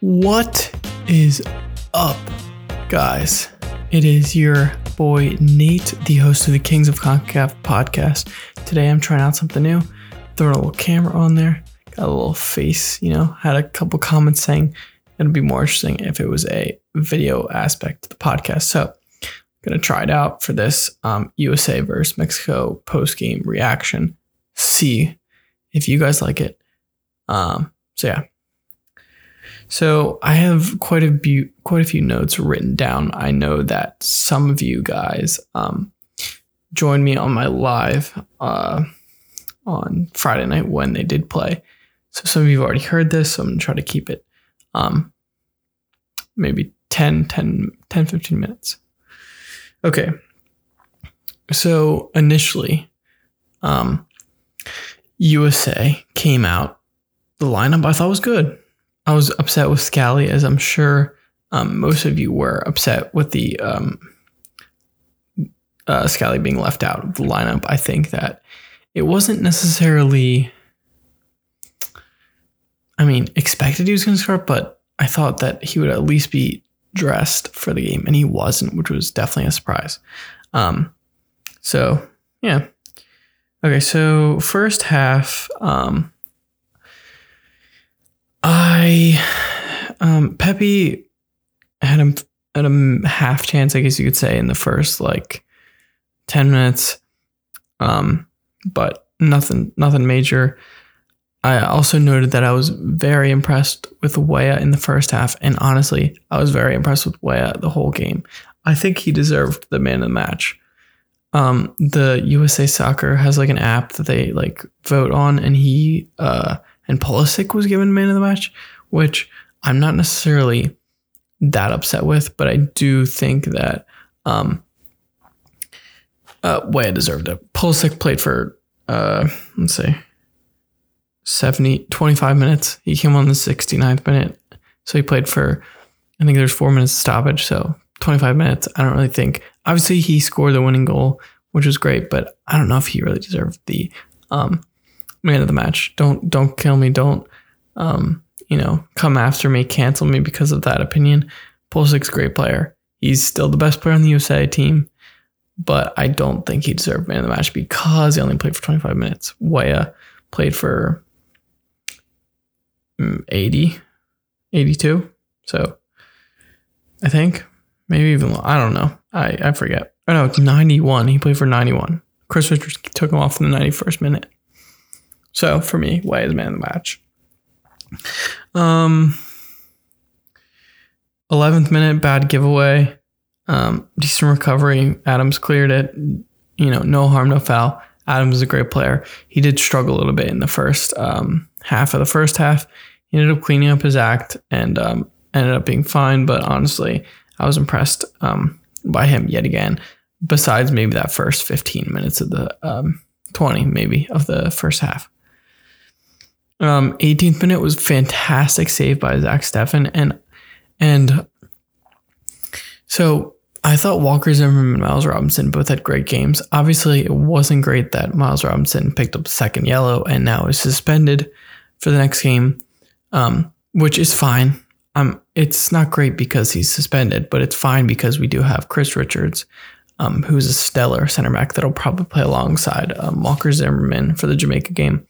What is up, guys? It is your boy Nate, the host of the Kings of CONCACAF podcast. Today I'm trying out something new. Throwing a little camera on there, got a little face, you know, had a couple comments saying it'd be more interesting if it was a video aspect to the podcast. So I'm gonna try it out for this um, USA versus Mexico post game reaction. See if you guys like it. Um, so yeah. So I have quite a few quite a few notes written down. I know that some of you guys um, joined me on my live uh, on Friday night when they did play. So some of you have already heard this, so I'm gonna try to keep it um, maybe 10, 10, 10, 15 minutes. Okay. So initially, um, USA came out. The lineup I thought was good. I was upset with Scally, as I'm sure um, most of you were upset with the um, uh, Scally being left out of the lineup. I think that it wasn't necessarily, I mean, expected he was going to start, but I thought that he would at least be dressed for the game, and he wasn't, which was definitely a surprise. Um, so, yeah. Okay, so first half, um, I um Pepi had him had a half chance, I guess you could say, in the first like ten minutes. Um, but nothing nothing major. I also noted that I was very impressed with Weah in the first half, and honestly, I was very impressed with Weah the whole game. I think he deserved the man of the match. Um, the USA Soccer has like an app that they like vote on, and he uh and Pulisic was given man of the match, which I'm not necessarily that upset with, but I do think that um, uh, deserved it. Pulisic played for uh, let's say 70, 25 minutes. He came on the 69th minute, so he played for I think there's four minutes stoppage, so 25 minutes. I don't really think. Obviously, he scored the winning goal, which was great, but I don't know if he really deserved the um, man of the match. Don't don't kill me. Don't um, you know come after me, cancel me because of that opinion. Pulisic's great player. He's still the best player on the USA team, but I don't think he deserved man of the match because he only played for 25 minutes. Weah played for mm, 80, 82. So I think maybe even I don't know. I I forget. Oh no, it's 91. He played for 91. Chris Richards took him off in the 91st minute. So for me, Weah is man of the match. Um, 11th minute, bad giveaway. Um, decent recovery. Adams cleared it. You know, no harm, no foul. Adams is a great player. He did struggle a little bit in the first um, half of the first half. He ended up cleaning up his act and um, ended up being fine. But honestly, I was impressed um, by him yet again. Besides maybe that first 15 minutes of the um, 20, maybe of the first half. Um, 18th minute was fantastic save by Zach Steffen, and and so I thought Walker Zimmerman and Miles Robinson both had great games. Obviously, it wasn't great that Miles Robinson picked up second yellow and now is suspended for the next game, um, which is fine. Um, it's not great because he's suspended, but it's fine because we do have Chris Richards, um, who's a stellar center back that'll probably play alongside um, Walker Zimmerman for the Jamaica game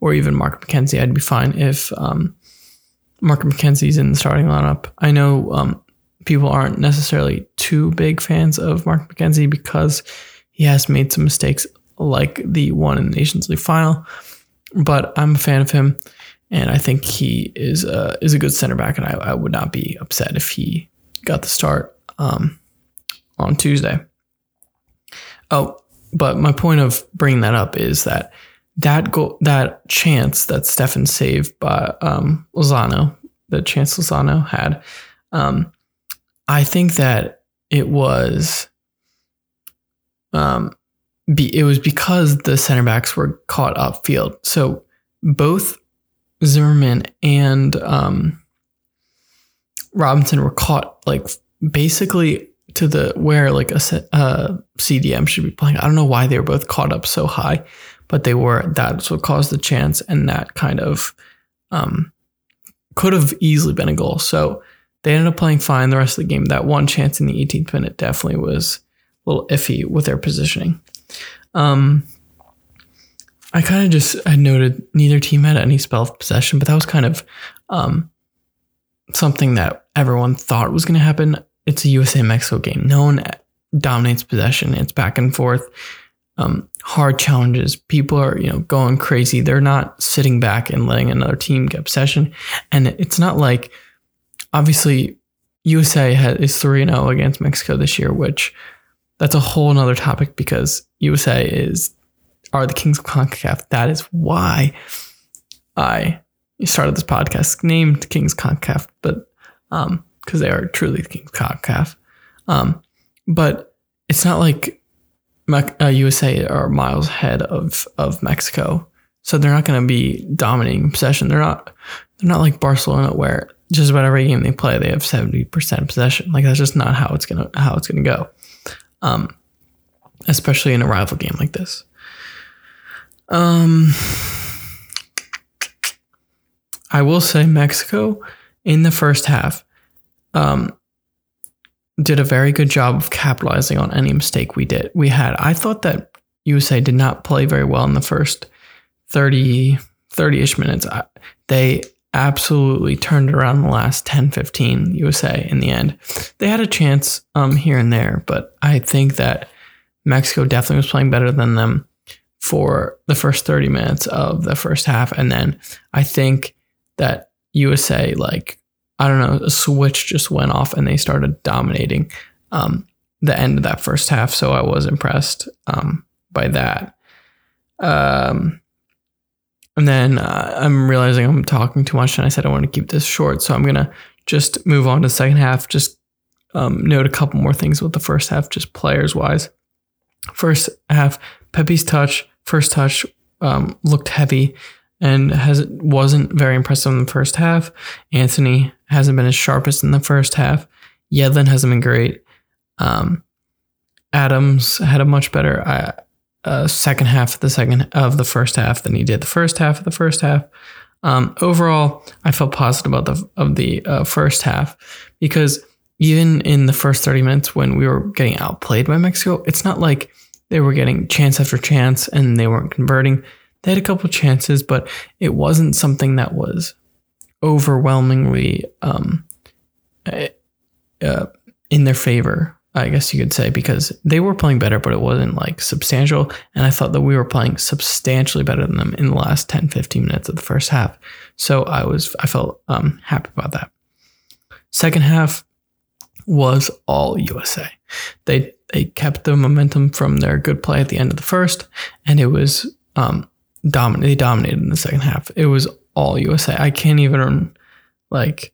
or even Mark McKenzie. I'd be fine if um, Mark McKenzie's in the starting lineup. I know um, people aren't necessarily too big fans of Mark McKenzie because he has made some mistakes like the one in the Nations League final, but I'm a fan of him. And I think he is a, is a good center back, and I, I would not be upset if he got the start um, on Tuesday. Oh, but my point of bringing that up is that that goal, that chance that Steffen saved by um, Lozano, the chance Lozano had, um, I think that it was, um, be, it was because the center backs were caught upfield. So both Zimmerman and um, Robinson were caught like basically to the where like a uh, CDM should be playing. I don't know why they were both caught up so high, but they were that's what caused the chance and that kind of um, could have easily been a goal. So they ended up playing fine the rest of the game. That one chance in the 18th minute definitely was a little iffy with their positioning. Um, I kind of just I noted neither team had any spell of possession, but that was kind of um, something that everyone thought was going to happen. It's a USA Mexico game. No one dominates possession. It's back and forth. Um, hard challenges. People are you know going crazy. They're not sitting back and letting another team get possession. And it's not like obviously USA has, is three and zero oh against Mexico this year, which that's a whole nother topic because USA is are the kings of CONCACAF. That is why I started this podcast named Kings CONCACAF, but um, because they are truly the kings of CONCACAF. Um, but it's not like uh, USA are miles ahead of of Mexico, so they're not going to be dominating possession. They're not they're not like Barcelona where just about every game they play they have seventy percent possession. Like that's just not how it's gonna how it's gonna go. Um, especially in a rival game like this. Um, I will say Mexico in the first half um, did a very good job of capitalizing on any mistake we did. We had. I thought that USA did not play very well in the first 30 30ish minutes. They absolutely turned around the last 10 15 USA in the end. They had a chance um, here and there, but I think that Mexico definitely was playing better than them for the first 30 minutes of the first half. And then I think that USA, like, I don't know, a switch just went off and they started dominating um, the end of that first half. So I was impressed um, by that. Um, and then uh, I'm realizing I'm talking too much and I said I want to keep this short. So I'm going to just move on to the second half, just um, note a couple more things with the first half, just players wise. First half, Pepi's touch, first touch, um, looked heavy and has wasn't very impressive in the first half. Antonee hasn't been as sharpest in the first half. Yedlin hasn't been great. Um, Adams had a much better uh, uh, second half of the second of the first half than he did the first half of the first half. Um, overall, I felt positive about the of the uh, first half because even in the first 30 minutes when we were getting outplayed by Mexico, it's not like they were getting chance after chance and they weren't converting. They had a couple chances, but it wasn't something that was overwhelmingly um, uh, uh, in their favor, I guess you could say, because they were playing better, but it wasn't like substantial. And I thought that we were playing substantially better than them in the last 10, 15 minutes of the first half. So I was, I felt um, happy about that. Second half, was all USA. They they kept the momentum from their good play at the end of the first, and it was um They dominated in the second half. It was all USA. I can't even like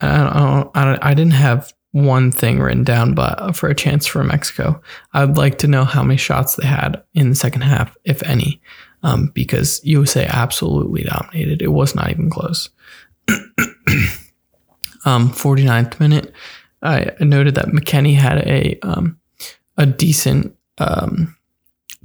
I don't, I don't I didn't have one thing written down, but for a chance for Mexico, I'd like to know how many shots they had in the second half, if any, um, because USA absolutely dominated. It was not even close. um, 49th minute, I noted that McKennie had a um, a decent um,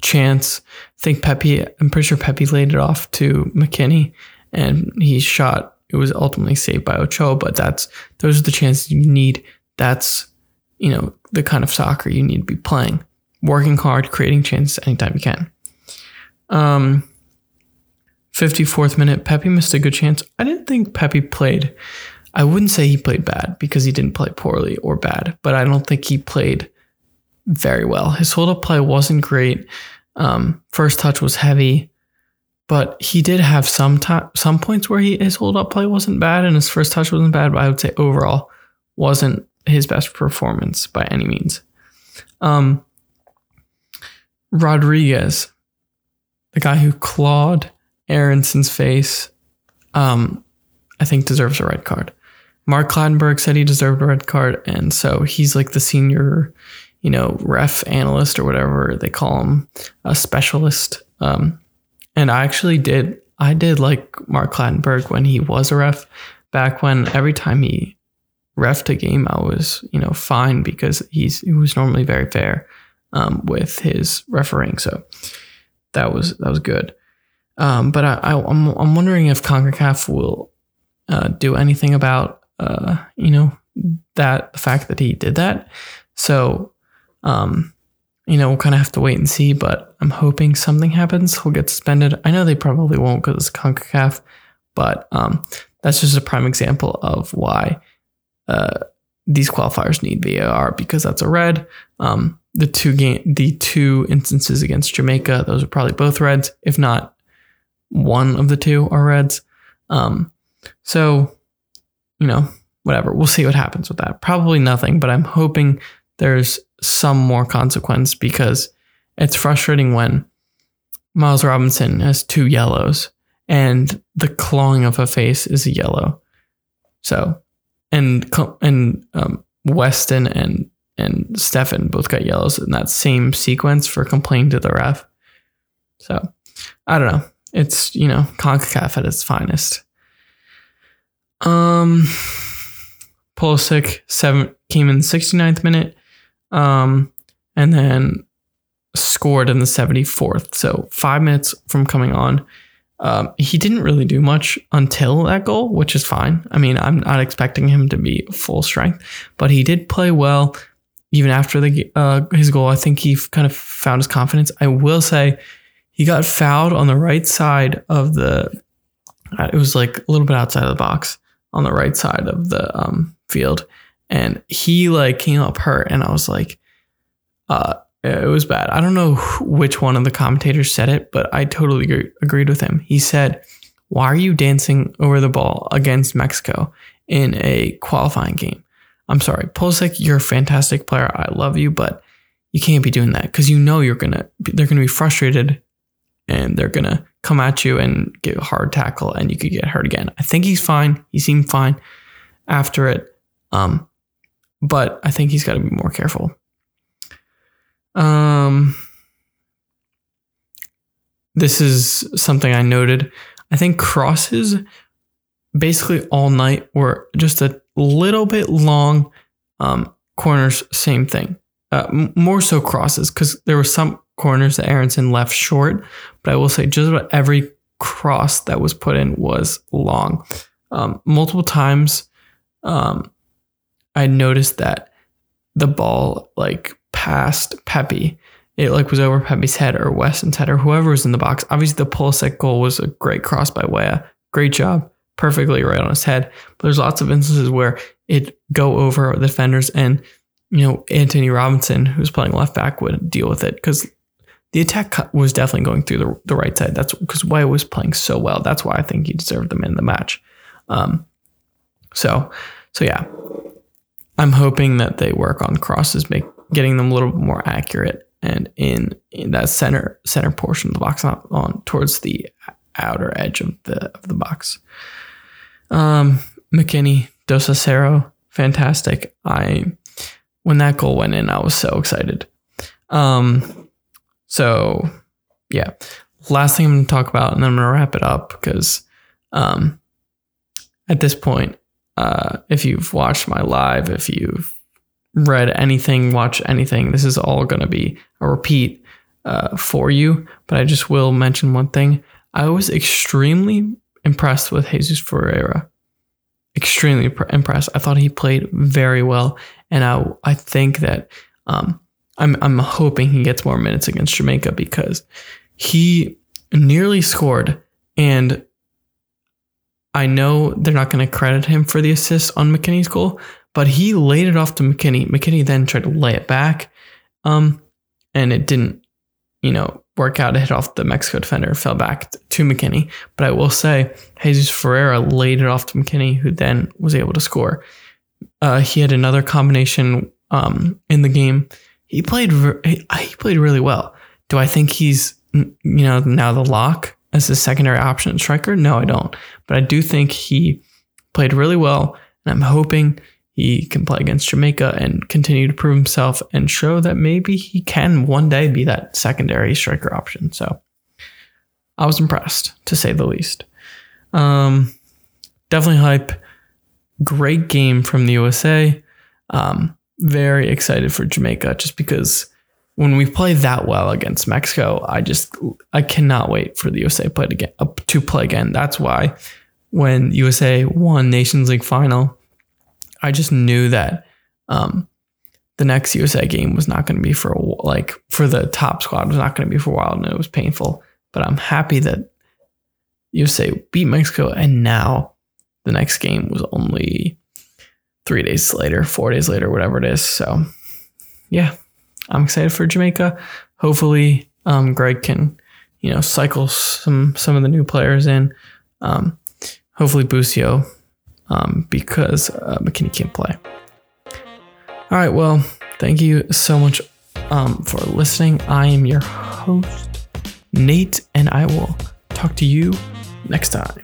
chance. I think Pepi, I'm pretty sure Pepi laid it off to McKennie and he shot. It was ultimately saved by Ochoa, but that's those are the chances you need. That's you know the kind of soccer you need to be playing, working hard, creating chances anytime you can. Um, 54th minute, Pepi missed a good chance. I didn't think Pepi played I wouldn't say he played bad because he didn't play poorly or bad, but I don't think he played very well. His hold up play wasn't great. Um, first touch was heavy, but he did have some time, some points where he, his hold up play wasn't bad and his first touch wasn't bad, but I would say overall wasn't his best performance by any means. Um, Rodriguez, the guy who clawed Aaronson's face, um, I think deserves a red card. Mark Clattenburg said he deserved a red card, and so he's like the senior, you know, ref analyst or whatever they call him, a specialist. Um, and I actually did, I did like Mark Clattenburg when he was a ref. Back when every time he refed a game, I was, you know, fine because he's he was normally very fair um, with his refereeing. So that was that was good. Um, but I, I, I'm I'm wondering if Concacaf will uh, do anything about uh, you know that the fact that he did that. So, um, you know, we'll kind of have to wait and see. But I'm hoping something happens. He'll get suspended. I know they probably won't because it's Concacaf, but um, that's just a prime example of why uh, these qualifiers need VAR because that's a red. Um, the two game, the two instances against Jamaica, those are probably both reds, if not one of the two are reds. Um, so, you know, whatever. We'll see what happens with that. Probably nothing, but I'm hoping there's some more consequence because it's frustrating when Miles Robinson has two yellows and the clawing of a face is a yellow. So, and and um, Weston and and Steffen both got yellows in that same sequence for complaining to the ref. So, I don't know. It's you know Concacaf at its finest. Um, Pulisic seven came in the 69th minute, um, and then scored in the 74th. So five minutes from coming on. Um, he didn't really do much until that goal, which is fine. I mean, I'm not expecting him to be full strength, but he did play well even after the uh, his goal. I think he kind of found his confidence. I will say he got fouled on the right side of the. Uh, it was like a little bit outside of the box on the right side of the um, field, and he like came up hurt, and I was like, uh, it was bad. I don't know which one of the commentators said it, but I totally agree, agreed with him. He said, "Why are you dancing over the ball against Mexico in a qualifying game?" I'm sorry, Pulisic, you're a fantastic player. I love you, but you can't be doing that because you know you're gonna they're gonna be frustrated and they're gonna come at you and get a hard tackle and you could get hurt again. I think he's fine. He seemed fine after it. Um, but I think he's got to be more careful. Um, this is something I noted. I think crosses basically all night were just a little bit long. Um, corners, same thing. Uh, m- more so crosses because there were some corners that Aaronson left short, but I will say just about every cross that was put in was long. Um, multiple times, um, I noticed that the ball like passed Pepi. It like was over Pepi's head or Weston's head or whoever was in the box. Obviously, the Pulisic goal was a great cross by Weah. Great job, perfectly right on his head. But there's lots of instances where it go over the defenders and you know Antonee Robinson, who's playing left back, would deal with it because the attack was definitely going through the, the right side. That's because Weah was playing so well. That's why I think he deserved the them in the match. Um, so, so yeah, I'm hoping that they work on crosses, make getting them a little more accurate and in, in that center center portion of the box, not on towards the outer edge of the of the box. Um, McKennie, Dos a Cero, fantastic. I when that goal went in, I was so excited. Um, so yeah, last thing I'm going to talk about, and then I'm going to wrap it up because um, at this point, uh, if you've watched my live, if you've read anything, watched anything, this is all going to be a repeat uh, for you. But I just will mention one thing. I was extremely impressed with Jesus Ferreira. Extremely impressed. I thought he played very well, and I I think that um, I'm I'm hoping he gets more minutes against Jamaica because he nearly scored, and I know they're not going to credit him for the assist on McKennie's goal, but he laid it off to McKennie. McKennie then tried to lay it back, um, and it didn't, you know, work out. It hit off the Mexico defender, fell back to McKennie. But I will say, Jesus Ferreira laid it off to McKennie, who then was able to score. Uh, he had another combination um, in the game. He played he played really well. Do I think he's you know now the lock as a secondary option striker? No, I don't. But I do think he played really well, and I'm hoping he can play against Jamaica and continue to prove himself and show that maybe he can one day be that secondary striker option. So I was impressed, to say the least. Um, definitely hype. Great game from the USA. Um, very excited for Jamaica just because when we play that well against Mexico, I just I cannot wait for the USA play again, uh, to play again. That's why when USA won Nations League final, I just knew that um, the next USA game was not going to be for like for the top squad was not going to be for a while, and it was painful. But I'm happy that USA beat Mexico, and now the next game was only three days later, four days later, whatever it is. So, yeah, I'm excited for Jamaica. Hopefully, um, Gregg can, you know, cycle some some of the new players in. Um, hopefully, Busio, um, because uh, McKennie can't play. All right, well, thank you so much um, for listening. I am your host, Nate, and I will talk to you next time.